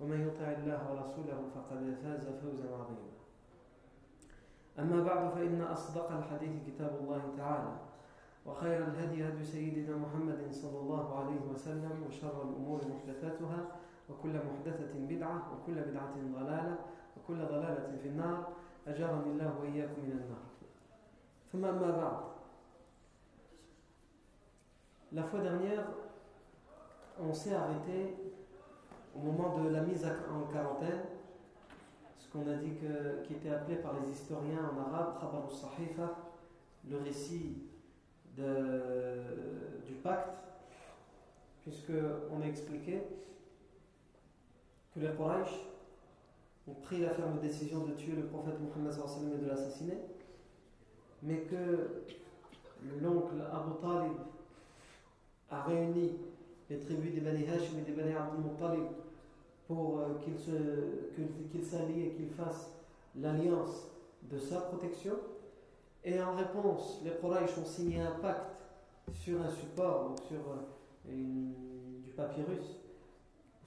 ومن يطع الله ورسوله فقد فاز فوزا عظيما. أما بعد فإن أصدق الحديث كتاب الله تعالى وخير الهدي هدي سيدنا محمد صلى الله عليه وسلم وشر الأمور محدثاتها وكل محدثة بدعة وكل بدعة ضلالة وكل ضلالة في النار. أجارني الله وإياكم من النار. ثم أما بعد La fois dernière, on s'est arrêté au moment de la mise en quarantaine, ce qu'on a dit qui était appelé par les historiens en arabe, al-Sahifa, le récit du pacte, puisqu'on a expliqué que les Quraysh ont pris la ferme décision de tuer le prophète Muhammad et de l'assassiner, mais que l'oncle Abu Talib a réuni les tribus des Bani Hashim et des Bani Abdul Muttalib pour euh, qu'ils qu s'allient et qu'ils fassent l'alliance de sa protection. Et en réponse, les Quraysh ont signé un pacte sur un support, donc sur euh, du papyrus,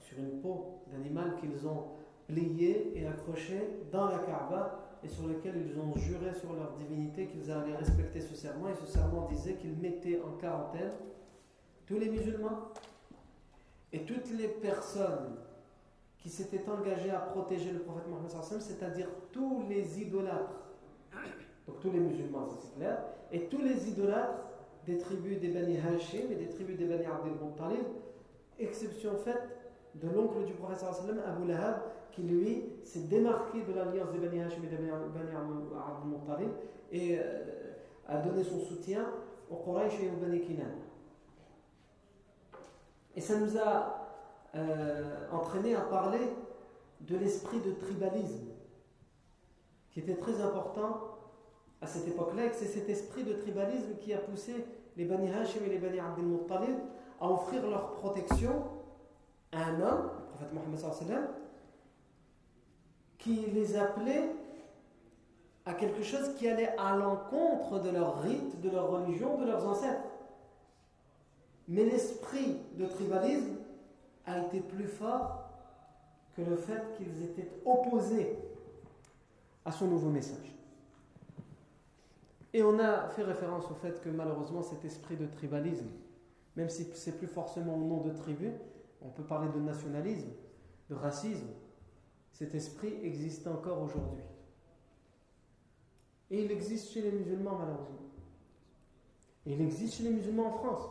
sur une peau d'animal qu'ils ont plié et accroché dans la Kaaba et sur lequel ils ont juré sur leur divinité qu'ils allaient respecter ce serment. Et ce serment disait qu'ils mettaient en quarantaine tous les musulmans et toutes les personnes qui s'étaient engagées à protéger le prophète Mohammed, c'est-à-dire tous les idolâtres, donc tous les musulmans, c'est clair, et tous les idolâtres des tribus des Bani Hashim et des tribus des Bani Abdel Muttalib, exception faite de l'oncle du prophète Abu Lahab, qui lui s'est démarqué de l'alliance des Bani Hashim et des Bani Abdel Muttalib et euh, a donné son soutien aux Quraysh et aux Bani Kinan. Et ça nous a euh, entraîné à parler de l'esprit de tribalisme, qui était très important à cette époque-là, et c'est cet esprit de tribalisme qui a poussé les Bani Hashim et les Bani Abdel Muttalib à offrir leur protection à un homme, le prophète Mohammed qui les appelait à quelque chose qui allait à l'encontre de leur rite, de leur religion, de leurs ancêtres. Mais l'esprit de tribalisme a été plus fort que le fait qu'ils étaient opposés à son nouveau message. Et on a fait référence au fait que malheureusement cet esprit de tribalisme, même si c'est plus forcément au nom de tribu, on peut parler de nationalisme, de racisme, cet esprit existe encore aujourd'hui. Et il existe chez les musulmans malheureusement. Et il existe chez les musulmans en France.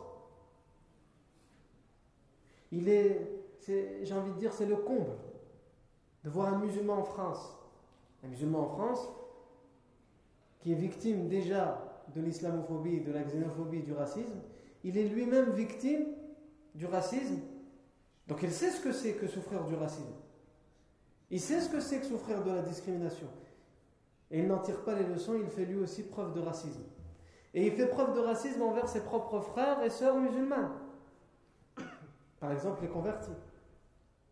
Il est, j'ai envie de dire, c'est le comble de voir un musulman en France, un musulman en France qui est victime déjà de l'islamophobie, de la xénophobie, du racisme, il est lui-même victime du racisme. Donc il sait ce que c'est que souffrir du racisme. Il sait ce que c'est que souffrir de la discrimination. Et il n'en tire pas les leçons, il fait lui aussi preuve de racisme. Et il fait preuve de racisme envers ses propres frères et sœurs musulmans. Par exemple, les convertis,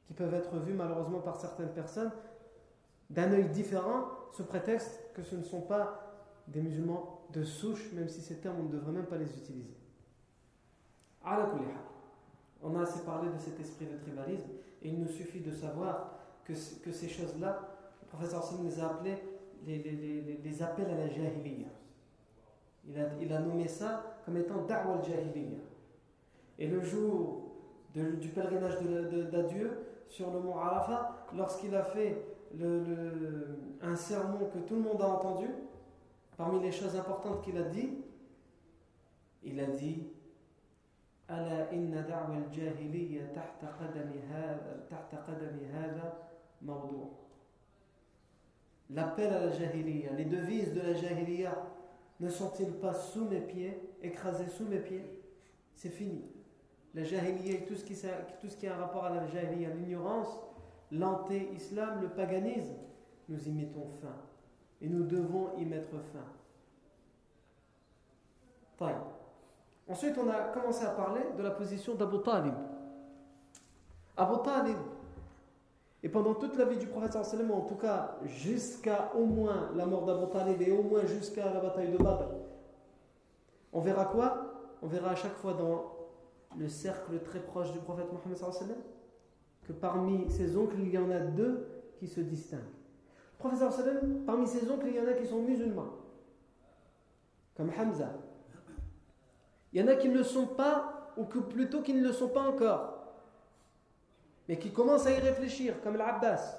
qui peuvent être vus malheureusement par certaines personnes d'un œil différent, sous prétexte que ce ne sont pas des musulmans de souche, même si ces termes, on ne devrait même pas les utiliser. On a assez parlé de cet esprit de tribalisme, et il nous suffit de savoir que, que ces choses-là, le professeur Sim les a appelées les, appels à la jahiliya. Il a, il a nommé ça comme étant da'wa al-jahiliya. Et le jour de, du pèlerinage d'adieu sur le mont Arafat, lorsqu'il a fait le, le, un sermon que tout le monde a entendu, parmi les choses importantes qu'il a dit, il a dit ألا إن دعوة الجاهلية تحت قدم هذا تحت قدم هذا موضوع L'appel à la jahiliya, les devises de la jahiliya ne sont-ils pas sous mes pieds, écrasés sous mes pieds C'est fini. La jahiliya et tout ce qui, tout ce qui a un rapport à la jahiliya, l'ignorance, l'anté-islam, le paganisme, nous y mettons fin. Et nous devons y mettre fin. Taï. Ensuite, on a commencé à parler de la position d'Abu Talib. Abu Talib, et pendant toute la vie du prophète, en tout cas jusqu'à au moins la mort d'Abu Talib et au moins jusqu'à la bataille de Badr, on verra quoi? On verra à chaque fois dans le cercle très proche du prophète Mohammed que parmi ses oncles, il y en a deux qui se distinguent. Le prophète parmi ses oncles, il y en a qui sont musulmans, comme Hamza, il y en a qui ne le sont pas, ou que plutôt qui ne le sont pas encore, mais qui commencent à y réfléchir, comme l'Abbas.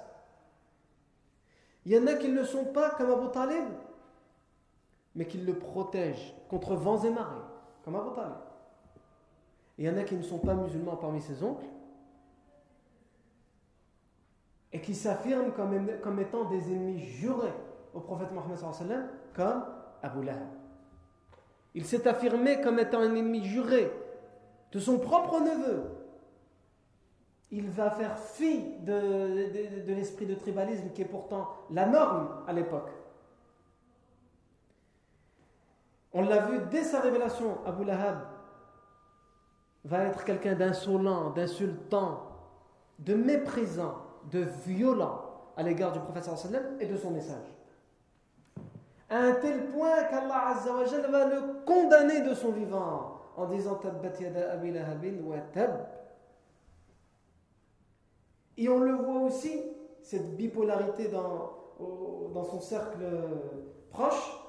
Il y en a qui ne le sont pas, comme Abu Talib, mais qui le protègent contre vents et marées, comme Abu Talib. Il y en a qui ne sont pas musulmans parmi ses oncles, et qui s'affirment comme, étant des ennemis jurés au prophète Mohammed comme Abu Lahab. Il s'est affirmé comme étant un ennemi juré de son propre neveu. Il va faire fi de, l'esprit de tribalisme qui est pourtant la norme à l'époque. On l'a vu dès sa révélation, Abu Lahab va être quelqu'un d'insolent, d'insultant, de méprisant, de violent à l'égard du prophète et de son message à un tel point qu'Allah va le condamner de son vivant en disant Tabbat yada abi wa tab. Et on le voit aussi, cette bipolarité dans son cercle proche,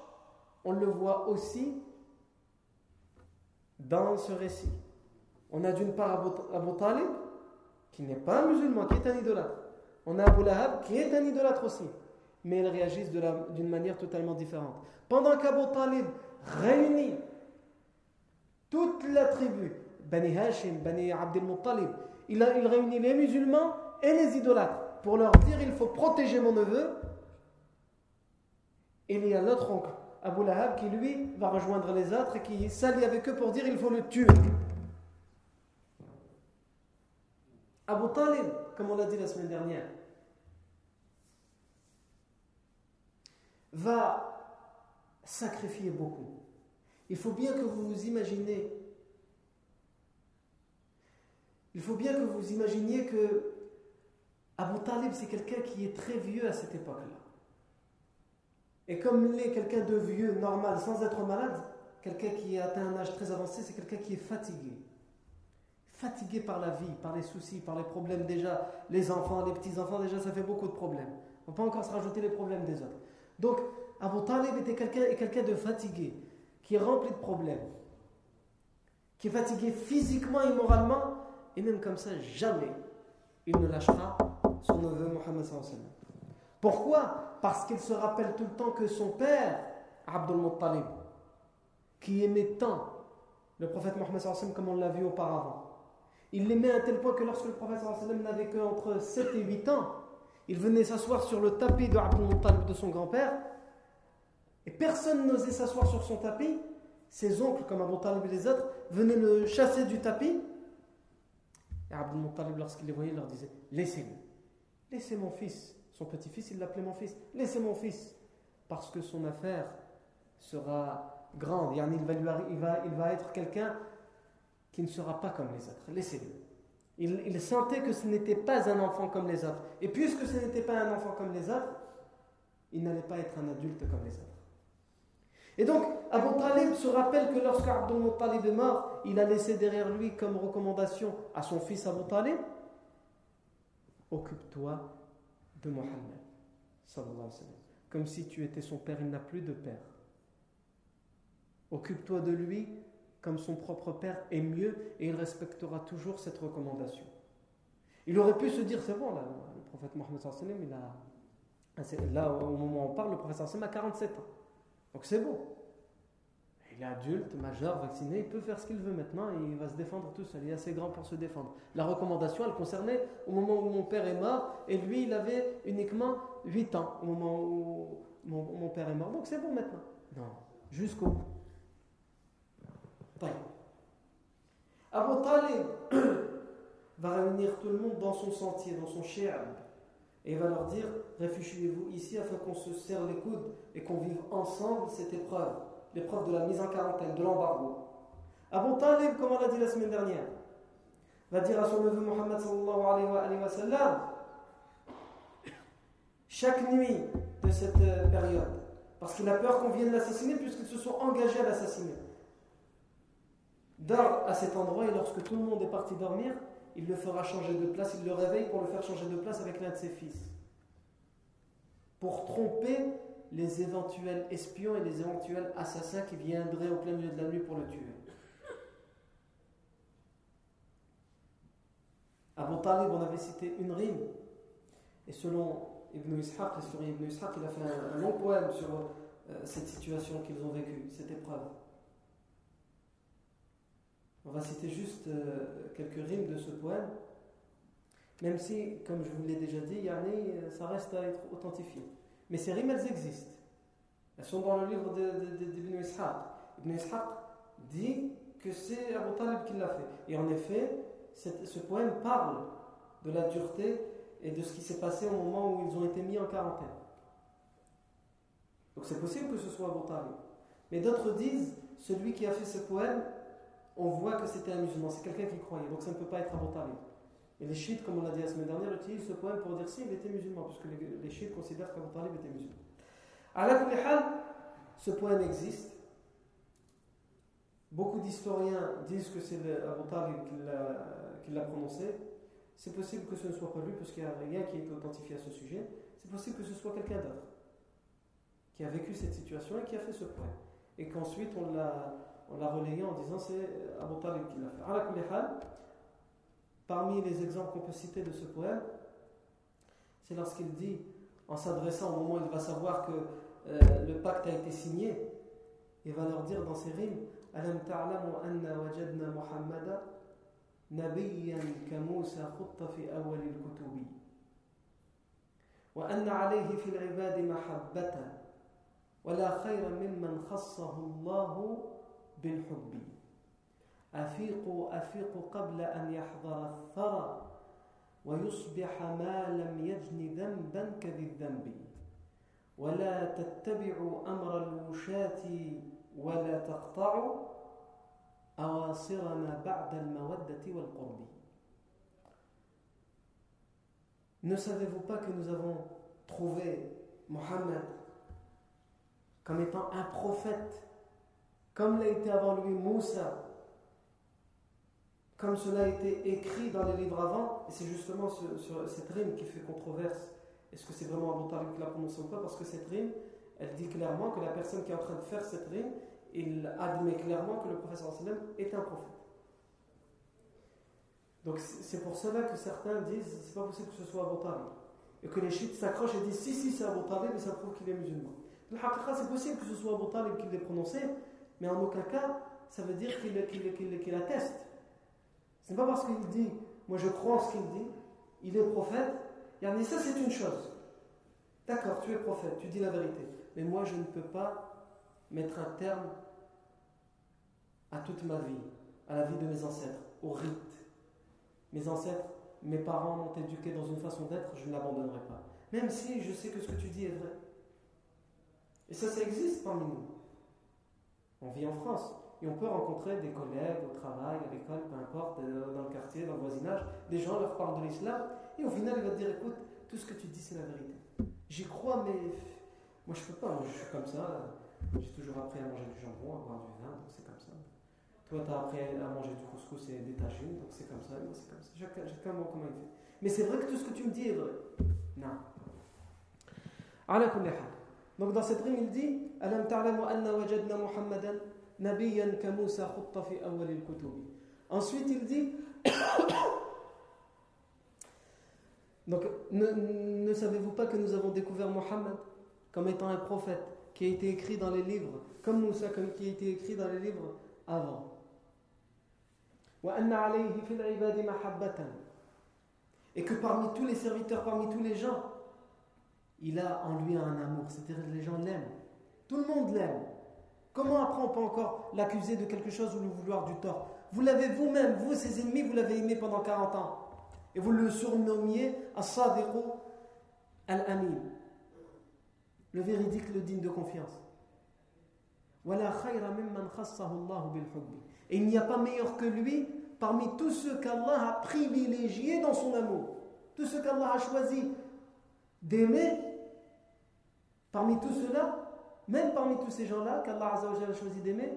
on le voit aussi dans ce récit. On a d'une part Abu, Talib, qui n'est pas un musulman, qui est un idolâtre. On a Abu Lahab, qui est un idolâtre aussi mais ils réagissent d'une manière totalement différente. Pendant qu'Abu Talib réunit toute la tribu, Bani Hashim, Bani Abdel Muttalib, il, il réunit les musulmans et les idolâtres pour leur dire il faut protéger mon neveu. Et il y a l'autre oncle, Abu Lahab, qui lui va rejoindre les autres et qui s'allie avec eux pour dire il faut le tuer. Abu Talib, comme on l'a dit la semaine dernière, va sacrifier beaucoup. Il faut bien que vous vous imaginez, il faut bien que vous imaginiez que Abu Talib, c'est quelqu'un qui est très vieux à cette époque-là. Et comme il est quelqu'un de vieux, normal, sans être malade, quelqu'un qui a atteint un âge très avancé, c'est quelqu'un qui est fatigué. Fatigué par la vie, par les soucis, par les problèmes déjà. Les enfants, les petits-enfants, déjà, ça fait beaucoup de problèmes. On ne peut encore se rajouter les problèmes des autres. Donc, Abu Talib était quelqu'un quelqu'un de fatigué, qui est rempli de problèmes, qui est fatigué physiquement et moralement, et même comme ça, jamais il ne lâchera son neveu Mohammed. Pourquoi? Parce qu'il se rappelle tout le temps que son père, Abdul Muttalib, qui aimait tant le prophète Mohammed comme on l'a vu auparavant, il l'aimait à tel point que lorsque le prophète n'avait qu'entre 7 et 8 ans, il venait s'asseoir sur le tapis de Abdul de son grand-père et personne n'osait s'asseoir sur son tapis. Ses oncles, comme Abu Talib et les autres, venaient le chasser du tapis. Et Abdul lorsqu'il les voyait, leur disait Laissez-le. Laissez mon fils. Son petit-fils, il l'appelait mon fils. Laissez mon fils. Parce que son affaire sera grande. Il va, il va être quelqu'un qui ne sera pas comme les autres. Laissez-le. Il, sentait que ce n'était pas un enfant comme les autres. Et puisque ce n'était pas un enfant comme les autres, il n'allait pas être un adulte comme les autres. Et donc, Abu Talib se rappelle que lorsque Abdul Muttalib est mort, il a laissé derrière lui comme recommandation à son fils Abu Talib Occupe-toi de Mohammed. Comme si tu étais son père, il n'a plus de père. Occupe-toi de lui comme son propre père est mieux et il respectera toujours cette recommandation. Il aurait pu se dire c'est bon, là, le prophète Mohammed, il a. Là, au moment où on parle, le prophète a 47 ans. Donc c'est bon. Il est adulte, majeur, vacciné, il peut faire ce qu'il veut maintenant et il va se défendre tout seul. Il est assez grand pour se défendre. La recommandation, elle concernait au moment où mon père est mort et lui, il avait uniquement 8 ans au moment où mon, père est mort. Donc c'est bon maintenant. Non, jusqu'au bout. Abu Talib va réunir tout le monde dans son sentier, dans son shi'ab. Et va leur dire réfugiez-vous ici afin qu'on se serre les coudes et qu'on vive ensemble cette épreuve l'épreuve de la mise en quarantaine, de l'embargo. Abu Talib, comme on l'a dit la semaine dernière, va dire à son neveu Mohammed sallallahu alayhi wa sallam, chaque nuit de cette euh, période, parce qu'il a peur qu'on vienne l'assassiner puisqu'ils se sont engagés à l'assassiner. Dort à cet endroit et lorsque tout le monde est parti dormir, il le fera changer de place, il le réveille pour le faire changer de place avec l'un de ses fils. Pour tromper les éventuels espions et les éventuels assassins qui viendraient au plein milieu de la nuit pour le tuer. Abu Talib, on avait cité une rime, et selon Ibn Ishaq, Ibn il a fait un, long poème sur euh, cette situation qu'ils ont vécue, cette épreuve. On va citer juste euh, quelques rimes de ce poème, même si, comme je vous l'ai déjà dit, Yanni, ça reste à être authentifié. Mais ces rimes, elles existent. Elles sont dans le livre d'Ibn Ishaq. Ibn Ishaq dit que c'est Abu Talib qui l'a fait. Et en effet, ce poème parle de la dureté et de ce qui s'est passé au moment où ils ont été mis en quarantaine. Donc c'est possible que ce soit Abu Talib. Mais d'autres disent, celui qui a fait ce poème, on voit que c'était un musulman, c'est quelqu'un qui croyait, donc ça ne peut pas être Abu Talib. Et les chiites, comme on l'a dit la semaine dernière, utilisent ce poème pour dire si il était musulman, puisque les, chiites considèrent qu'Abu Talib était musulman. À ce poème existe. Beaucoup d'historiens disent que c'est Abu Talib qui l'a prononcé. C'est possible que ce ne soit pas lui, parce qu'il n'y a rien qui est authentifié à ce sujet. C'est possible que ce soit quelqu'un d'autre qui a vécu cette situation et qui a fait ce poème. Et qu'ensuite on l'a relayé en disant c'est Abu Talib qui l'a fait. Parmi les exemples qu'on peut citer de ce poème, c'est lorsqu'il dit, en s'adressant au moment où il va savoir que euh, le pacte a été signé, il va leur dire dans ses rimes ألم تعلموا أن وجدنا محمدا نبيا كموسى خط في أول الكتب وأن عليه في العباد محبة ولا خير ممن خصه الله بالحب. أفيقوا أفيقوا قبل أن يحضر الثرى ويصبح ما لم يجن ذنبا كذي الذنب. ولا تتبعوا أمر الوشاة ولا تقطعوا أواصرنا بعد المودة والقرب. Ne savez-vous pas que nous avons trouvé Mohammed comme étant un prophète, comme l'a été avant lui Moussa, comme cela a été écrit dans les livres avant, et c'est justement ce, cette rime qui fait controverse est-ce que c'est vraiment Abu Talib qui l'a prononcé ou pas? Parce que cette rime, elle dit clairement que la personne qui est en train de faire cette rime, il admet clairement que le professeur sallam est un prophète. Donc c'est pour cela que certains disent c'est pas possible que ce soit Abu Talib. Et que les chiites s'accrochent et disent si, si, c'est Abu Talib et ça prouve qu'il est musulman. Le c'est possible que ce soit Abu Talib qui l'ait prononcé, mais en aucun cas, ça veut dire qu'il qu atteste. Ce n'est pas parce qu'il dit moi je crois en ce qu'il dit, il est prophète, et ça, c'est une chose. D'accord, tu es prophète, tu dis la vérité. Mais moi, je ne peux pas mettre un terme à toute ma vie, à la vie de mes ancêtres, au rite. Mes ancêtres, mes parents m'ont éduqué dans une façon d'être, je ne l'abandonnerai pas. Même si je sais que ce que tu dis est vrai. Et ça, ça existe parmi nous. On vit en France. Et on peut rencontrer des collègues au travail, à l'école, peu importe, dans le quartier, dans le voisinage. Des gens leur parlent de l'islam. Et au final, il va te dire écoute, tout ce que tu dis, c'est la vérité. J'y crois, mais moi, je peux pas. Je suis comme ça. J'ai toujours appris à manger du jambon, à boire du vin, donc c'est comme ça. Toi, tu as appris à manger du couscous et des tagines, donc c'est comme ça. Moi, c'est comme ça. Comment il fait. Mais c'est vrai que tout ce que tu me dis est vrai. Non. Donc dans cette rime, il dit. Ensuite, il dit Donc, ne, savez-vous pas que nous avons découvert Mohammed comme étant un prophète qui a été écrit dans les livres, comme Moussa, comme qui a été écrit dans les livres avant? Et que parmi tous les serviteurs, parmi tous les gens, il a en lui un amour, c'est-à-dire les gens l'aiment. Tout le monde l'aime. Comment après on peut encore l'accuser de quelque chose ou lui vouloir du tort? Vous l'avez vous-même, vous, ses ennemis, vous l'avez aimé pendant 40 ans. Et vous le surnommiez As-Sadiqu Al-Amin. Le véridique, le digne de confiance. Et il n'y a pas meilleur que lui parmi tous ceux qu'Allah a privilégiés dans son amour. Tous ceux qu'Allah a choisi d'aimer, parmi tous ceux-là, même parmi tous ces gens-là qu'Allah a choisi d'aimer,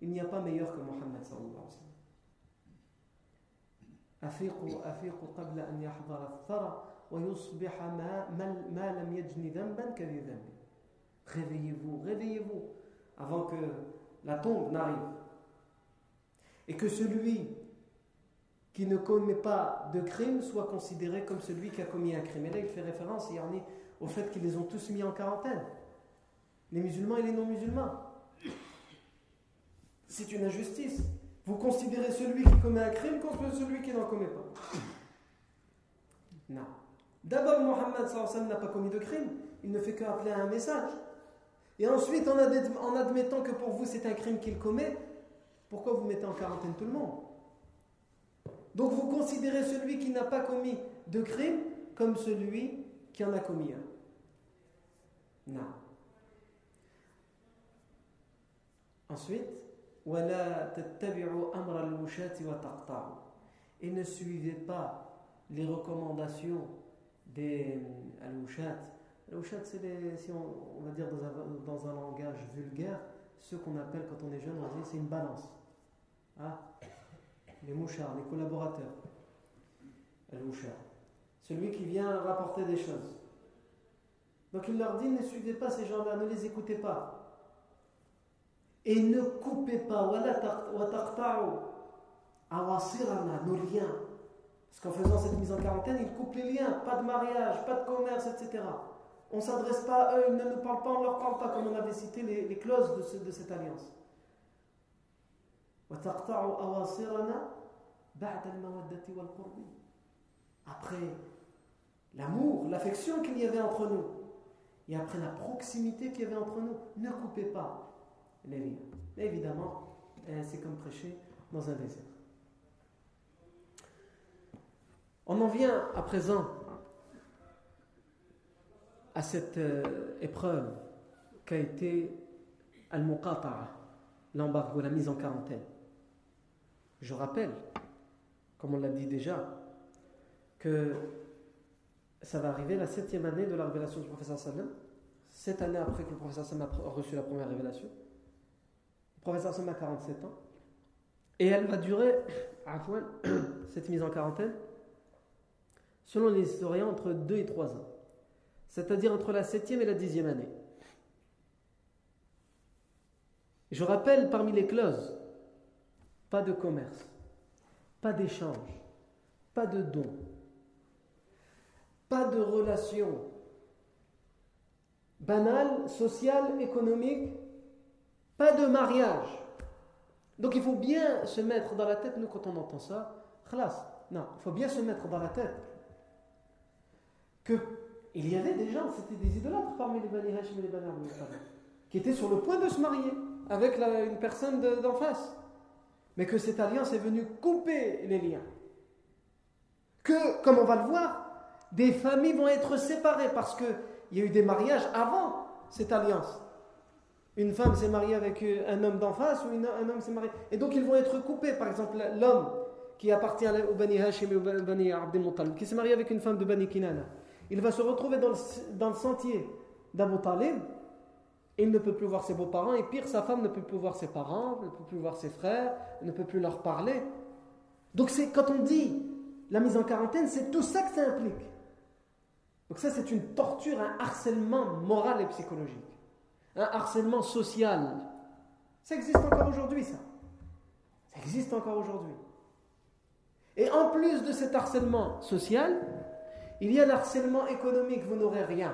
il n'y a pas meilleur que Mohammed sallallahu alayhi wa sallam. أفيقوا أفيقوا قبل أن يحضر الثرى ويصبح ما, ما لم يجني ذنبا كذي ذنب Réveillez-vous, réveillez-vous avant que la tombe n'arrive. Et que celui qui ne commet pas de crime soit considéré comme celui qui a commis un crime. Et là, il fait référence au fait qu'ils les ont tous mis en quarantaine. Les musulmans et les non-musulmans. C'est une injustice. Vous considérez celui qui commet un crime comme celui qui n'en commet pas. Non. D'abord, Mohammed n'a pas commis de crime. Il ne fait qu'appeler à un message. Et ensuite, en admettant que pour vous c'est un crime qu'il commet, pourquoi vous mettez en quarantaine tout le monde? Donc vous considérez celui qui n'a pas commis de crime comme celui qui en a commis un. Ensuite, et ne suivez pas les recommandations des al-wushat. Al-wushat, c'est si on, va dire dans un, dans un langage vulgaire, ce qu'on appelle quand on est jeune, on dit c'est une balance. Ah, les mouchards, les collaborateurs. Al-wushat. Celui qui vient rapporter des choses. Donc il leur dit ne suivez pas ces gens-là, ne les écoutez pas. Et ne coupez pas, nos liens. Parce qu'en faisant cette mise en quarantaine, ils coupent les liens. Pas de mariage, pas de commerce, etc. On ne s'adresse pas à eux, ils ne nous parlent pas, on ne leur parle pas, comme on avait cité les, clauses de, ce, de, cette alliance. Après l'amour, l'affection qu'il y avait entre nous, et après la proximité qu'il y avait entre nous, ne coupez pas les liens. Mais évidemment, euh, c'est comme prêcher dans un désert. On en vient à présent à cette euh, épreuve qu'a été Al-Muqata'a, l'embargo, la mise en quarantaine. Je rappelle, comme on l'a dit déjà, que ça va arriver la septième année de la révélation du professeur Sallam, sept années après que le professeur Sallam a reçu la première révélation. Le professeur Sallam a 47 ans. Et elle va durer, cette mise en quarantaine, selon les historiens, entre 2 et 3 ans. C'est-à-dire entre la septième et la dixième année. Je rappelle parmi les clauses, pas de commerce, pas d'échange, pas de don, pas de relation banale, sociale, économique, pas de mariage. Donc il faut bien se mettre dans la tête, nous quand on entend ça, khlas, non, il faut bien se mettre dans la tête que il y avait des gens, c'était des idolâtres parmi les Bani et les Bani qui étaient sur le point de se marier avec une personne d'en face. Mais que cette alliance est venue couper les liens. Que, comme on va le voir, des familles vont être séparées parce qu'il y a eu des mariages avant cette alliance. Une femme s'est mariée avec un homme d'en face ou un homme s'est marié. Et donc ils vont être coupés. Par exemple, l'homme qui appartient au Bani Hashim et au Bani Abdel Muttalib, qui s'est marié avec une femme de Bani Kinana il va se retrouver dans le, sentier d'Abu Talib. Il ne peut plus voir ses beaux-parents, et pire, sa femme ne peut plus voir ses parents, ne peut plus voir ses frères, ne peut plus leur parler. Donc, c'est quand on dit la mise en quarantaine, c'est tout ça que ça implique. Donc, ça, c'est une torture, un harcèlement moral et psychologique, un harcèlement social. Ça existe encore aujourd'hui, ça. Ça existe encore aujourd'hui. Et en plus de cet harcèlement social, il y a l'harcèlement économique, vous n'aurez rien.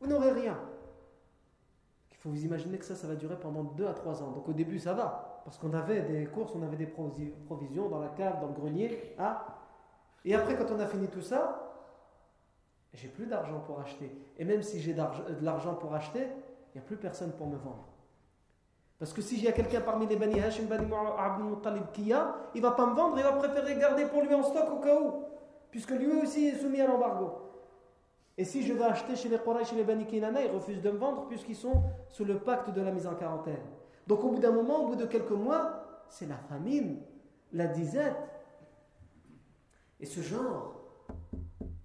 Vous n'aurez rien. Il faut vous imaginer que ça, ça va durer pendant 2 à 3 ans. Donc au début, ça va, parce qu'on avait des courses, on avait des provisions dans la cave, dans le grenier. Ah. Et après, quand on a fini tout ça, j'ai plus d'argent pour acheter. Et même si j'ai de l'argent pour acheter, il n'y a plus personne pour me vendre. Parce que si j'ai quelqu'un parmi les Bani Hashim, Bani Muttalib qui a, il va pas me vendre, il va préférer garder pour lui en stock au cas où. Puisque lui aussi est soumis à l'embargo. Et si je vais acheter chez les Quraysh, chez les Bani Kinana, ils refusent de me vendre puisqu'ils sont sous le pacte de la mise en quarantaine. Donc au bout d'un moment, au bout de quelques mois, c'est la famine, la disette. Et ce genre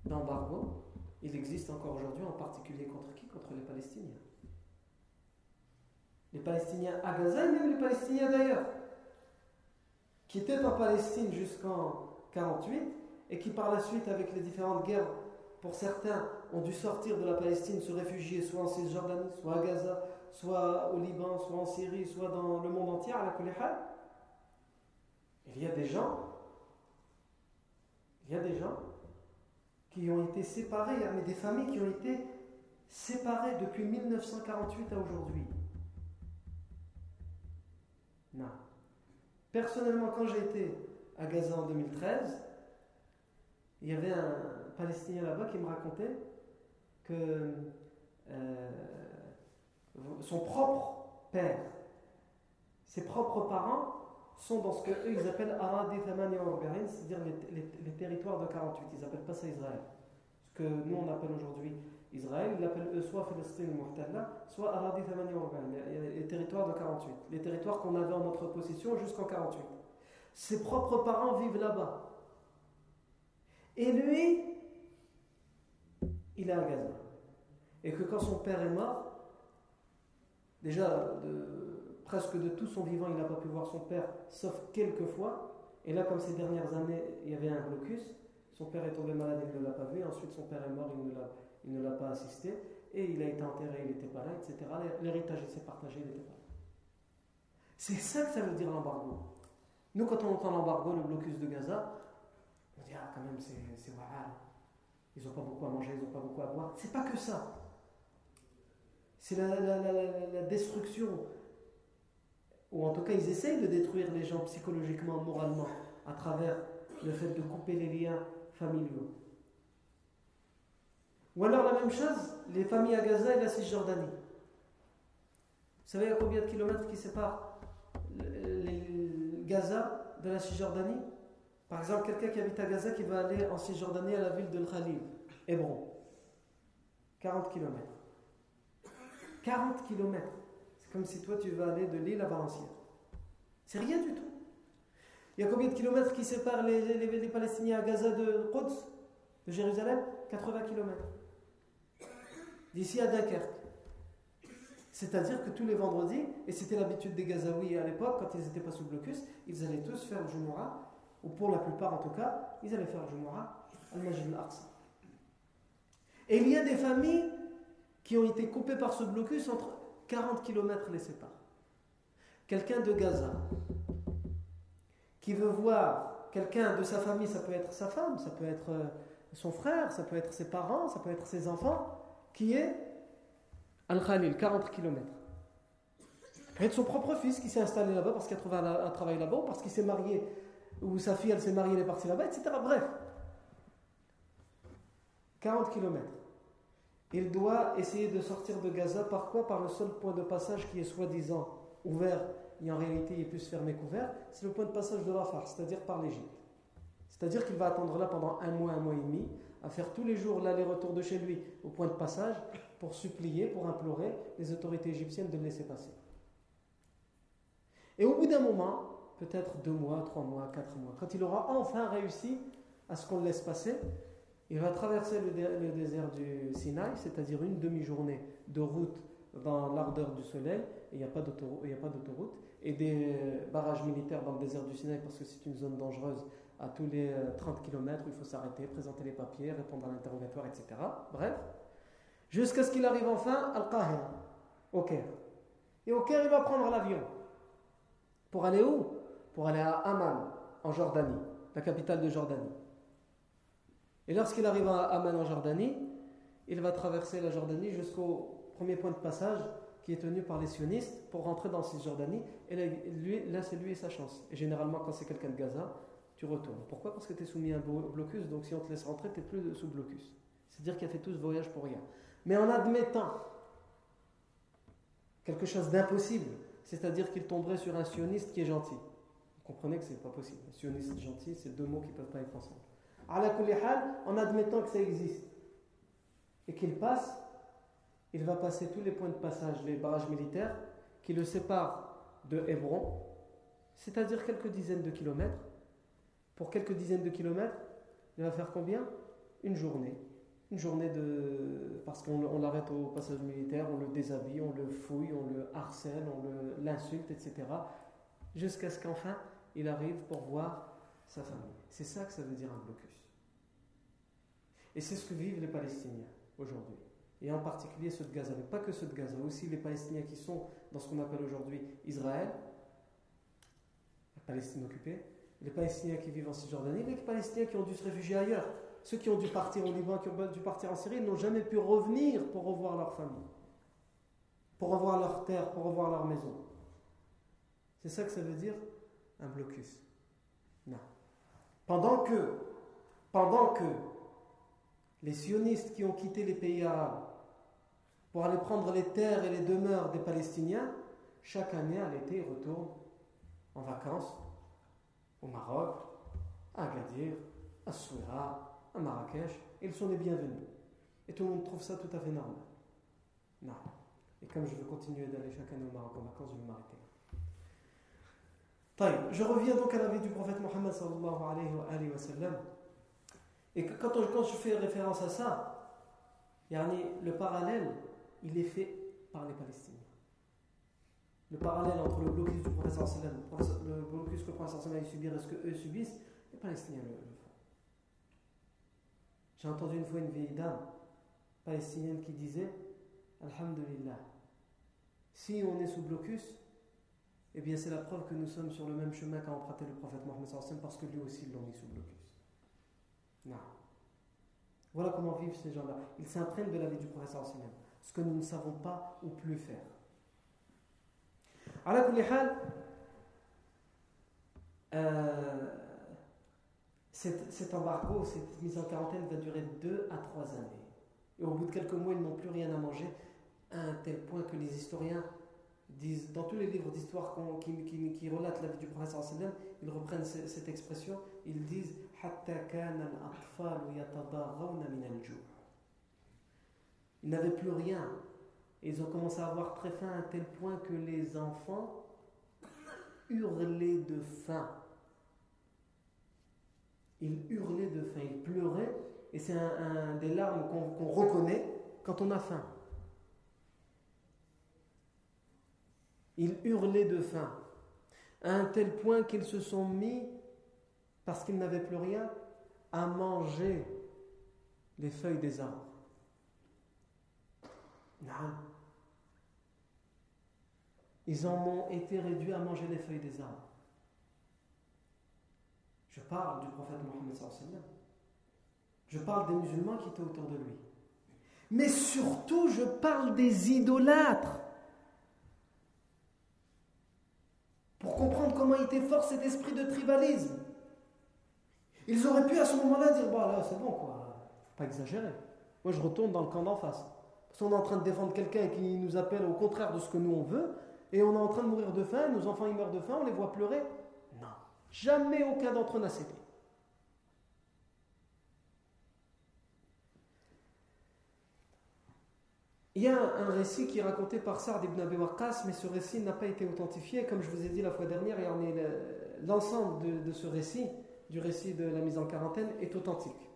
d'embargo, il existe encore aujourd'hui, en particulier contre qui? Contre les Palestiniens. Les Palestiniens à Gaza et même les Palestiniens d'ailleurs, qui étaient en Palestine jusqu'en 48 et qui par la suite, avec les différentes guerres, pour certains, ont dû sortir de la Palestine, se réfugier soit en Cisjordanie, soit à Gaza, soit au Liban, soit en Syrie, soit dans le monde entier, à la Kulihal. Il y a des gens, il y a des gens qui ont été séparés, mais des familles qui ont été séparées depuis 1948 à aujourd'hui. Non. Personnellement, quand j'ai été à Gaza en 2013, il y avait un Palestinien là-bas qui me racontait que euh, son propre père, ses propres parents sont dans ce qu'eux ils appellent Aradi c'est-à-dire les, territoires de 48. Ils n'appellent pas ça Israël. Ce que nous on appelle aujourd'hui Israël, ils l'appellent eux soit Palestine Muhtalla, soit Aradi les territoires de 48. Les territoires qu'on avait en notre possession jusqu'en 48. Ses propres parents vivent là-bas. Et lui, il est à Gaza. Et que quand son père est mort, déjà presque de tout son vivant, il n'a pas pu voir son père, sauf quelques fois. Et là, comme ces dernières années, il y avait un blocus, son père est tombé malade, il ne l'a pas vu. Ensuite, son père est mort, il ne l'a pas assisté. Et il a été enterré, il n'était pas là, etc. L'héritage s'est partagé, il n'était pas là. C'est ça que ça veut dire l'embargo. Nous, quand on entend l'embargo, le blocus de Gaza, on dit, ah, quand même, c'est voilà. Ils n'ont pas beaucoup à manger, ils n'ont pas beaucoup à boire. C'est pas que ça. C'est la, la, destruction. Ou en tout cas, ils essayent de détruire les gens psychologiquement, moralement, à travers le fait de couper les liens familiaux. Ou alors la même chose, les familles à Gaza et la Cisjordanie. Vous savez à combien de kilomètres qui séparent Gaza de la Cisjordanie? Par exemple, quelqu'un qui habite à Gaza qui va aller en Cisjordanie à la ville de Khalil, Hébron. 40 km. 40 km. Comme si toi tu vas aller de Lille à Valenciennes. C'est rien du tout. Il y a combien de kilomètres qui séparent les, les, Palestiniens à Gaza de Quds, de Jérusalem? 80 km. D'ici à Dunkerque. C'est-à-dire que tous les vendredis, et c'était l'habitude des Gazaouis à l'époque, quand ils n'étaient pas sous blocus, ils allaient tous faire le Jumu'ah ou pour la plupart en tout cas, ils allaient faire le Jumu'ah al-Majid al-Aqsa. Et il y a des familles qui ont été coupées par ce blocus entre 40 km les séparent. Quelqu'un de Gaza qui veut voir quelqu'un de sa famille, ça peut être sa femme, ça peut être euh, son frère, ça peut être ses parents, ça peut être ses enfants, qui est Al-Khalil, 40 km. Ça peut être son propre fils qui s'est installé là-bas parce qu'il a trouvé un, travail là-bas, parce qu'il s'est marié ou sa fille elle s'est mariée, elle est partie là-bas, etc. Bref. 40 km. Il doit essayer de sortir de Gaza par quoi Par le seul point de passage qui est soi-disant ouvert et en réalité il est plus fermé qu'ouvert. C'est le point de passage de Rafah, c'est-à-dire par l'Égypte. C'est-à-dire qu'il va attendre là pendant un mois, un mois et demi, à faire tous les jours l'aller-retour de chez lui au point de passage pour supplier, pour implorer les autorités égyptiennes de le laisser passer. Et au bout d'un moment, peut-être deux mois, trois mois, quatre mois. Quand il aura enfin réussi à ce qu'on le laisse passer, il va traverser le, désert du Sinaï, c'est-à-dire une demi-journée de route dans l'ardeur du soleil, et il n'y a pas d'autoroute, et des barrages militaires dans le désert du Sinaï parce que c'est une zone dangereuse à tous les 30 euh, km il faut s'arrêter, présenter les papiers, répondre à l'interrogatoire, etc. Bref, jusqu'à ce qu'il arrive enfin à Al-Qahira, au Caire. Et au Caire, il va prendre l'avion. Pour aller où? Pour aller à Amman, en Jordanie, la capitale de Jordanie. Et lorsqu'il arrive à Amman, en Jordanie, il va traverser la Jordanie jusqu'au premier point de passage qui est tenu par les sionistes pour rentrer dans Cisjordanie. Et là, c'est lui et sa chance. Et généralement, quand c'est quelqu'un de Gaza, tu retournes. Pourquoi? Parce que tu es soumis à un blocus, donc si on te laisse rentrer, tu n'es plus sous blocus. C'est-à-dire qu'il a fait tout ce voyage pour rien. Mais en admettant quelque chose d'impossible, c'est-à-dire qu'il tomberait sur un sioniste qui est gentil. Vous comprenez que ce n'est pas possible. Un sioniste gentil, c'est deux mots qui ne peuvent pas être ensemble. En admettant que ça existe et qu'il passe, il va passer tous les points de passage, les barrages militaires qui le séparent de Hébron, c'est-à-dire quelques dizaines de kilomètres. Pour quelques dizaines de kilomètres, il va faire combien? Une journée. Une journée de. Parce qu'on l'arrête au passage militaire, on le déshabille, on le fouille, on le harcèle, on l'insulte, etc. Jusqu'à ce qu'enfin, il arrive pour voir sa famille. C'est ça que ça veut dire un blocus. Et c'est ce que vivent les Palestiniens aujourd'hui et en particulier ceux de Gaza, mais pas que ceux de Gaza, aussi les Palestiniens qui sont dans ce qu'on appelle aujourd'hui Israël, la Palestine occupée, les Palestiniens qui vivent en Cisjordanie, les Palestiniens qui ont dû se réfugier ailleurs, ceux qui ont dû partir au Liban, qui ont dû partir en Syrie, n'ont jamais pu revenir pour revoir leur famille, pour revoir leur terre, pour revoir leur maison. C'est ça que ça veut dire un blocus. Non. Pendant que, pendant que les sionistes qui ont quitté les pays arabes pour aller prendre les terres et les demeures des Palestiniens, chaque année à l'été, ils retournent en vacances au Maroc, à Agadir, à Souira, à Marrakech. Ils sont les bienvenus. Et tout le monde trouve ça tout à fait normal. Non. Et comme je veux continuer d'aller chaque année au Maroc en vacances, je vais m'arrêter. Je reviens donc à la vie du prophète Mohammed sallallahu alayhi wa sallam. Et quand, je fais référence à ça, le parallèle il est fait par les Palestiniens. Le parallèle entre le blocus du professeur sallam, le blocus que le professeur sallam subit et ce qu'eux subissent, les Palestiniens le, font. J'ai entendu une fois une vieille dame palestinienne qui disait Alhamdulillah, si on est sous blocus, eh bien c'est la preuve que nous sommes sur le même chemin qu'a emprunté le prophète Mohammed parce que lui aussi ils l'ont mis sous blocus. Non. Voilà comment vivent ces gens-là. Ils s'imprègnent de la vie du sallam ce que nous ne savons pas ou plus faire. Euh, cet, cet embargo, cette mise en quarantaine va durer deux à trois années. Et au bout de quelques mois, ils n'ont plus rien à manger, à un tel point que les historiens dans tous les livres d'histoire qui, relatent la vie du prophète, ils reprennent cette expression, ils disent ils n'avaient plus rien. Ils ont commencé à avoir très faim à tel point que les enfants hurlaient de faim. Ils hurlaient de faim, ils pleuraient, et c'est un, des larmes qu'on reconnaît quand on a faim. Ils hurlaient de faim, à un tel point qu'ils se sont mis, parce qu'ils n'avaient plus rien, à manger les feuilles des arbres. Non. Ils en ont été réduits à manger les feuilles des arbres. Je parle du prophète Mohammed Je parle des musulmans qui étaient autour de lui. Mais surtout, je parle des idolâtres. Pour comprendre comment il était fort cet esprit de tribalisme. Ils auraient pu à ce moment-là dire, bon là c'est bon quoi, faut pas exagérer. Moi je retourne dans le camp d'en face. Parce qu'on est en train de défendre quelqu'un qui nous appelle au contraire de ce que nous on veut, et on est en train de mourir de faim, nos enfants ils meurent de faim, on les voit pleurer. Non, jamais aucun d'entre eux n'a cédé. Il y a un récit qui est raconté par Sard ibn Abi Waqqas, mais ce récit n'a pas été authentifié. Comme je vous ai dit la fois dernière, l'ensemble de, de ce récit, du récit de la mise en quarantaine, est authentique.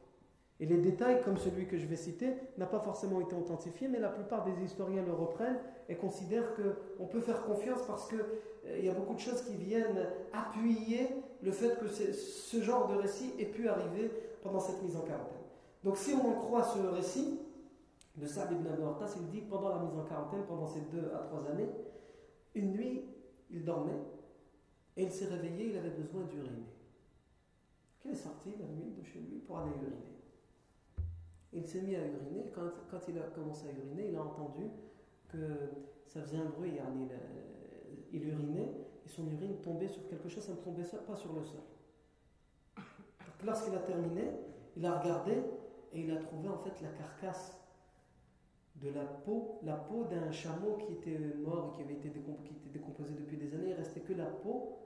Et les détails, comme celui que je vais citer, n'a pas forcément été authentifié, mais la plupart des historiens le reprennent et considèrent qu'on peut faire confiance parce qu'il euh, y a beaucoup de choses qui viennent appuyer le fait que ce genre de récit ait pu arriver pendant cette mise en quarantaine. Donc si on en croit ce récit de Saad ibn Abi il dit pendant la mise en quarantaine, pendant ces deux à trois années, une nuit, il dormait et il s'est réveillé, il avait besoin d'uriner. Il est sorti la nuit de chez lui pour aller uriner? Il s'est mis à uriner. Quand, quand, il a commencé à uriner, il a entendu que ça faisait un bruit, il urinait, et son urine tombait sur quelque chose, ça ne tombait pas sur le sol. Lorsqu'il a terminé, il a regardé et il a trouvé en fait la carcasse de la peau, la peau d'un chameau qui était mort qui avait été décomposé, depuis des années. Il restait que la peau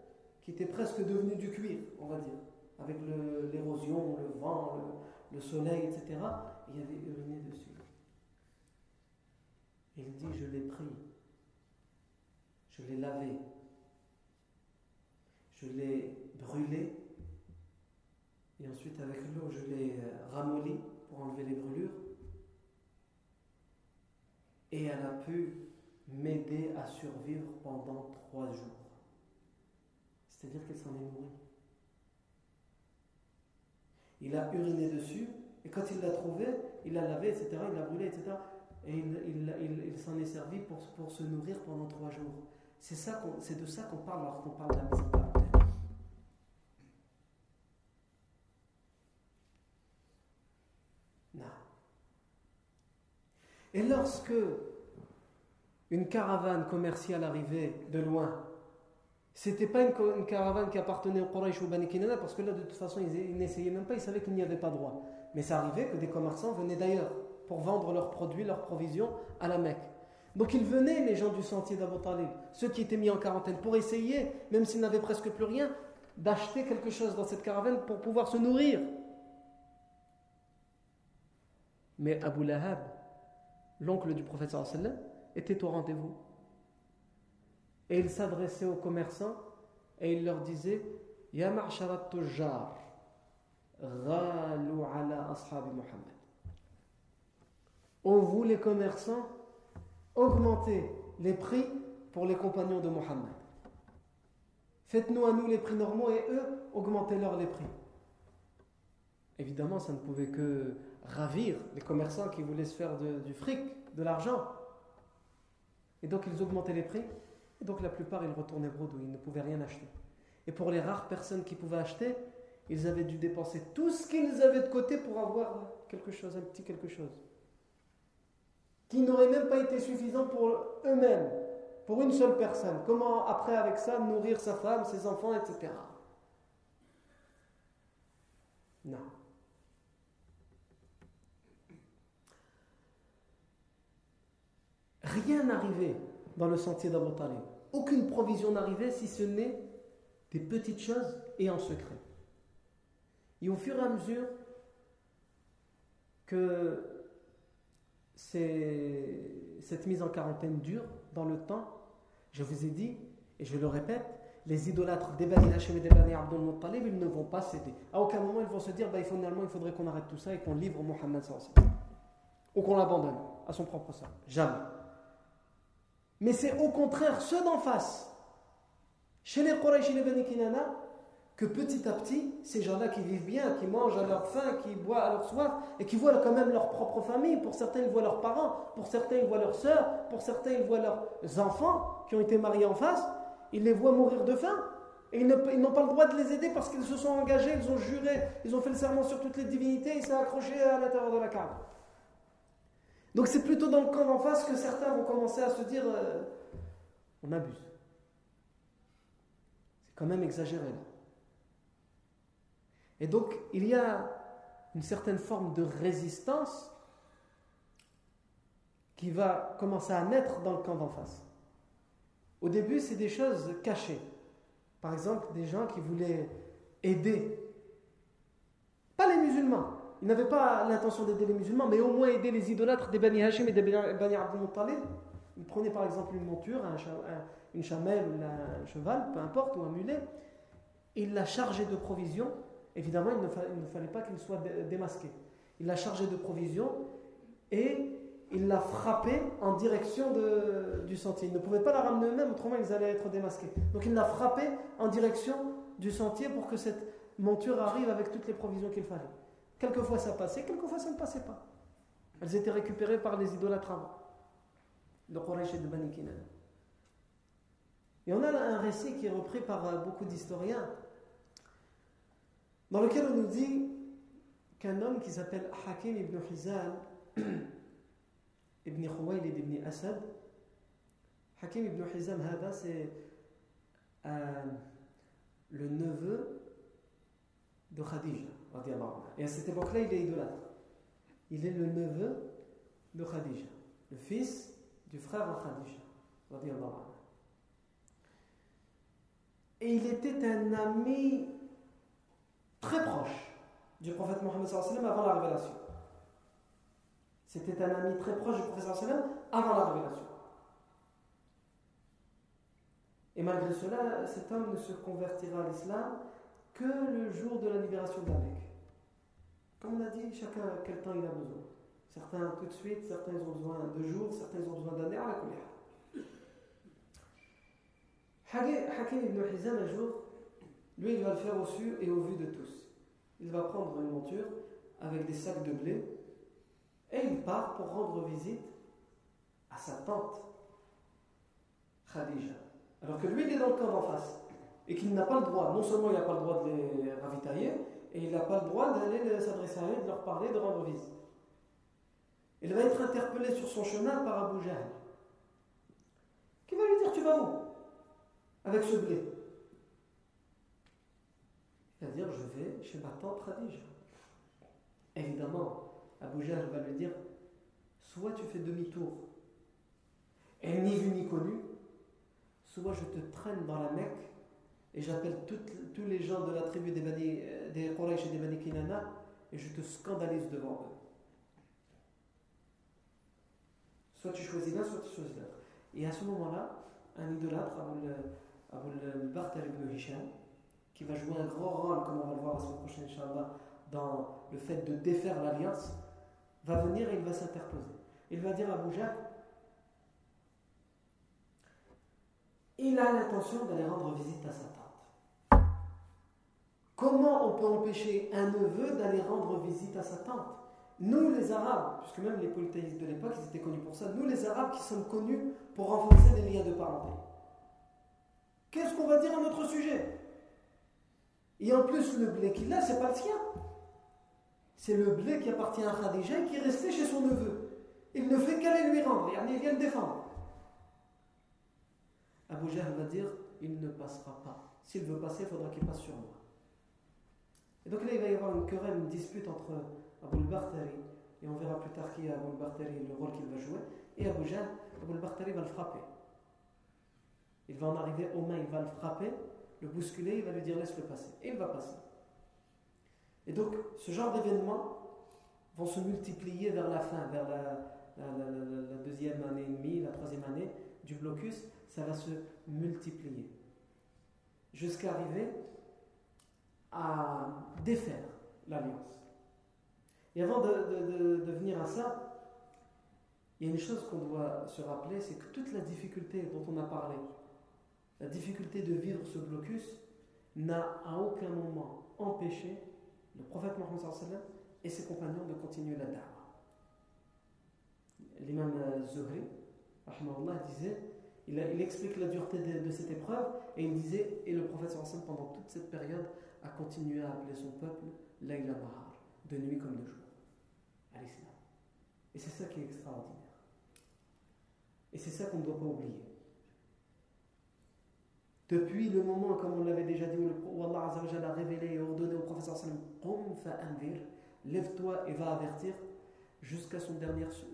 qui était presque devenue du cuir, on va dire, avec l'érosion, le, vent, le, soleil, etc. il avait uriné dessus. Il dit Je l'ai pris, je l'ai lavé, je l'ai brûlé, et ensuite avec l'eau, je l'ai ramolli pour enlever les brûlures et elle a pu m'aider à survivre pendant trois jours. C'est-à-dire qu'elle s'en est nourrie. Il a uriné dessus, et quand il l'a trouvé, il l'a lavé, etc., il l'a brûlé, etc., et il, s'en est servi pour, se nourrir pendant trois jours. C'est, de ça qu'on parle lorsqu'on parle de la en Et lorsque une caravane commerciale arrivait de loin, c'était pas une, caravane qui appartenait au Quraysh ou Bani Kinana, parce que là, de toute façon, ils, n'essayaient même pas, ils savaient qu'il n'y avait pas droit. Mais ça arrivait que des commerçants venaient d'ailleurs pour vendre leurs produits, leurs provisions à la Mecque. Donc ils venaient, les gens du sentier d'Abu Talib, ceux qui étaient mis en quarantaine, pour essayer, même s'ils n'avaient presque plus rien, d'acheter quelque chose dans cette caravane pour pouvoir se nourrir. Mais Abu Lahab, l'oncle du prophète sallam, était au rendez-vous. Et il s'adressait aux commerçants et il leur disait Ya tujjar, ghalu ala ashabi Muhammad. Ô vous les commerçants, augmentez les prix pour les compagnons de Muhammad? Faites-nous à nous les prix normaux et eux, augmentez-leur les prix. Évidemment, ça ne pouvait que ravir les commerçants qui voulaient se faire du fric, de l'argent. Et donc ils augmentaient les prix. Et donc la plupart, ils retournaient bredouille, ils ne pouvaient rien acheter. Et pour les rares personnes qui pouvaient acheter, ils avaient dû dépenser tout ce qu'ils avaient de côté pour avoir quelque chose, un petit quelque chose. Qui n'aurait même pas été suffisant pour eux-mêmes, pour une seule personne. Comment après avec ça nourrir sa femme, ses enfants, etc. Non. Rien n'arrivait dans le sentier d'Abu Talib. Aucune provision n'arrivait si ce n'est des petites choses et en secret. Et au fur et à mesure que cette mise en quarantaine dure dans le temps, je vous ai dit, et je le répète, les idolâtres des Bani et des Bani ils ne vont pas céder. À aucun moment ils vont se dire, bah, finalement il faudrait qu'on arrête tout ça et qu'on livre Mohammed ou qu'on l'abandonne à son propre sang. Jamais. Mais c'est au contraire ceux d'en face, chez les Quraysh et les Bani Kinana, que petit à petit, ces gens-là qui vivent bien, qui mangent à leur faim, qui boivent à leur soif, et qui voient quand même leur propre famille, pour certains ils voient leurs parents, pour certains ils voient leurs sœurs, pour certains ils voient leurs enfants qui ont été mariés en face, ils les voient mourir de faim. Et ils n'ont pas le droit de les aider parce qu'ils se sont engagés, ils ont juré, ils ont fait le serment sur toutes les divinités, ils s'est accroché à l'intérieur de la cave. Donc c'est plutôt dans le camp d'en face que certains vont commencer à se dire euh, on abuse. C'est quand même exagéré là. Et donc il y a une certaine forme de résistance qui va commencer à naître dans le camp d'en face. Au début, c'est des choses cachées. Par exemple, des gens qui voulaient aider, pas les musulmans, il n'avait pas l'intention d'aider les musulmans, mais au moins aider les idolâtres des Bani Hashim et des Bani Abdul Muttalib. Il prenait par exemple une monture, une chamelle un cheval, peu importe, ou un mulet. Il l'a chargé de provisions. Évidemment, il ne, fallait, pas qu'il soit démasqué. Il l'a chargé de provisions et il l'a frappé en direction du sentier. Il ne pouvait pas la ramener eux-mêmes, autrement ils allaient être démasqués. Donc il l'a frappé en direction du sentier pour que cette monture arrive avec toutes les provisions qu'il fallait. Quelquefois ça passait, quelquefois ça ne passait pas. Elles étaient récupérées par les idolâtres avant, de Quraysh et de Bani. Et on a un récit qui est repris par euh, beaucoup d'historiens, dans lequel on nous dit qu'un homme qui s'appelle Hakim ibn Hizal, ibn Khuwaylid ibn Asad, Hakim ibn Hizam Hada, c'est euh, le neveu de Khadija. Et à cette époque-là, il est idolâtre. Il est le neveu de Khadija, le fils du frère de Khadija. Et il était un ami très proche du prophète Mohammed avant la révélation. C'était un ami très proche du prophète avant la révélation. Et malgré cela, cet homme ne se convertira à l'islam que le jour de la libération de. Comme on a dit, chacun quel temps il a besoin. Certains tout de suite, certains ont besoin de jours, certains ont besoin d'années à la colère. Hakim ibn Hizam, un jour, lui, il va le faire au su et au vu de tous. Il va prendre une monture avec des sacs de blé et il part pour rendre visite à sa tante, Khadija. Alors que lui, il est dans le camp d'en face et qu'il n'a pas le droit, non seulement il n'a pas le droit de les ravitailler, et il n'a pas le droit d'aller s'adresser à eux, de leur parler, de rendre visite. Il va être interpellé sur son chemin par Abu Jahl, qui va lui dire Tu vas où? Avec ce blé. Il va dire Je vais chez ma tante Khadija. Évidemment, Abu Jahl va lui dire Soit tu fais demi-tour, et ni vu ni connu, soit je te traîne dans la Mecque et j'appelle tous les gens de la tribu des, Bani, euh, des et des Bani Kinana et je te scandalise devant eux. Soit tu choisis l'un, soit tu choisis l'autre. Et à ce moment-là, un idolâtre, Abu Barthel ibn Hisham, qui va jouer un grand rôle, comme on va le voir la semaine prochaine, Inch'Allah, dans le fait de défaire l'alliance, va venir et il va s'interposer. Il va dire à Abu il a l'intention d'aller rendre visite à sa tante. Comment on peut empêcher un neveu d'aller rendre visite à sa tante? Nous, les Arabes, puisque même les polythéistes de l'époque, ils étaient connus pour ça, nous, les Arabes, qui sommes connus pour renforcer les liens de parenté. Qu'est-ce qu'on va dire à notre sujet? Et en plus, le blé qu'il a, c'est pas le sien. C'est le blé qui appartient à Khadija et qui est resté chez son neveu. Il ne fait qu'aller lui rendre, il vient le défendre. Abu Jahl va dire il ne passera pas. S'il veut passer, il faudra qu'il passe sur moi. Et donc là, il va y avoir une querelle, une dispute entre Abu Bartari, et on verra plus tard qui est Abu Bartari, le rôle qu'il va jouer, et Abu Jahl. Abu Bartari va le frapper. Il va en arriver aux mains, il va le frapper, le bousculer, il va lui dire laisse-le passer. Et il va passer. Et donc, ce genre d'événements vont se multiplier vers la fin, vers la deuxième année et demie, la troisième année du blocus, ça va se multiplier jusqu'à arriver à défaire l'alliance. Et avant de, venir à ça, il y a une chose qu'on doit se rappeler, c'est que toute la difficulté dont on a parlé, la difficulté de vivre ce blocus, n'a à aucun moment empêché le prophète Mohammed et ses compagnons de continuer la da'wah. L'imam Zuhri, disait il, explique la dureté de, cette épreuve et il disait, et le prophète pendant toute cette période a continué à appeler son peuple Layla Mahar, de nuit comme de jour, à l'islam. Et c'est ça qui est extraordinaire. Et c'est ça qu'on ne doit pas oublier. Depuis le moment, comme on l'avait déjà dit, où Allah a révélé et ordonné au prophète lève-toi et va avertir jusqu'à son, dernier, souffle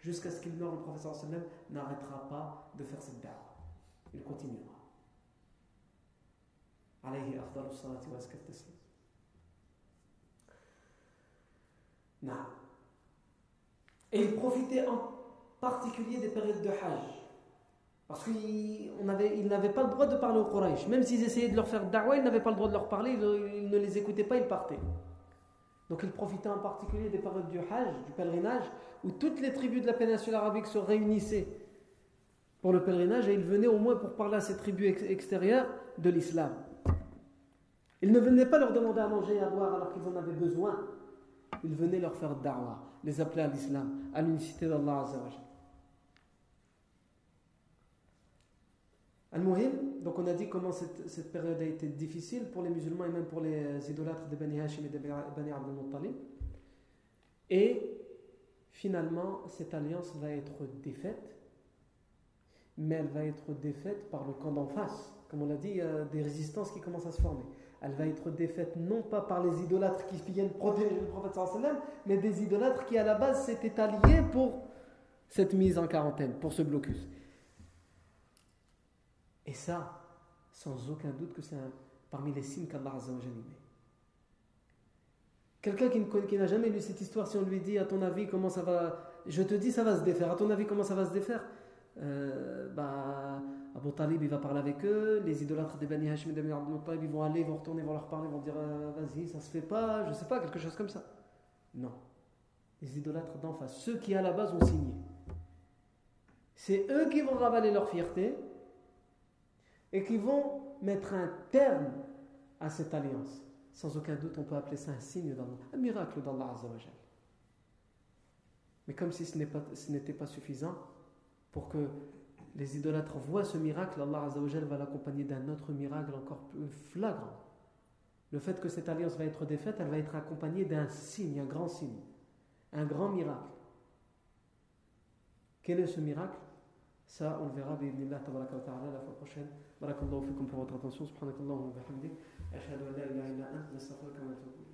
jusqu'à ce qu'il meure, le professeur sallam n'arrêtera pas de faire cette da'wah. Il continuera. Et il profitait en particulier des périodes de Hajj. Parce qu'il n'avait pas le droit de parler aux Quraysh. Même s'ils essayaient de leur faire da'wah, ils n'avaient pas le droit de leur parler, ils ne les écoutaient pas, ils partaient. Donc il profitait en particulier des périodes du Hajj, du pèlerinage, où toutes les tribus de la péninsule arabique se réunissaient pour le pèlerinage et il venait au moins pour parler à ces tribus extérieures de l'islam. Il ne venait pas leur demander à manger et à boire alors qu'ils en avaient besoin. Il venait leur faire da'wah, les appeler à l'islam, à l'unicité d'Allah Azzawajal. Al-Muhim, donc on a dit comment cette, période a été difficile pour les musulmans et même pour les idolâtres de Bani Hashim et de Bani Abdul Muttalib. Et finalement, cette alliance va être défaite mais elle va être défaite par le camp d'en face. Comme on l'a dit, il y des résistances qui commencent à se former. Elle va être défaite non pas par les idolâtres qui viennent protéger le prophète sallam, mais des idolâtres qui à la base s'étaient alliés pour cette mise en quarantaine, pour ce blocus. Et ça, sans aucun doute que c'est parmi les signes qu'Allah a mis. Quelqu'un qui, n'a jamais lu cette histoire, si on lui dit, à ton avis, comment ça va. Je te dis, ça va se défaire. À ton avis, comment ça va se défaire? Euh, bah, Abu Talib, il va parler avec eux. Les idolâtres des Bani Hashim et des Talib, ils vont aller, ils vont retourner, ils vont leur parler, ils vont dire, euh, vas-y, ça se fait pas, je sais pas, quelque chose comme ça. Non. Les idolâtres d'en face, ceux qui à la base ont signé. C'est eux qui vont ravaler leur fierté et qui vont mettre un terme à cette alliance. Sans aucun doute, on peut appeler ça un signe d'Allah, un miracle d'Allah Azzawajal. Mais comme si ce n'était pas, suffisant, pour que les idolâtres voient ce miracle, Allah Azzawajal va l'accompagner d'un autre miracle encore plus flagrant. Le fait que cette alliance va être défaite, elle va être accompagnée d'un signe, un grand signe, un grand miracle. Quel est ce miracle? Ça, on le verra, bi'idnillah, tabaraka ta'ala, la fois prochaine. Barakallahu fikum pour votre attention. Subhanakallahu wa bihamdik. Ashhadu an la ilaha illa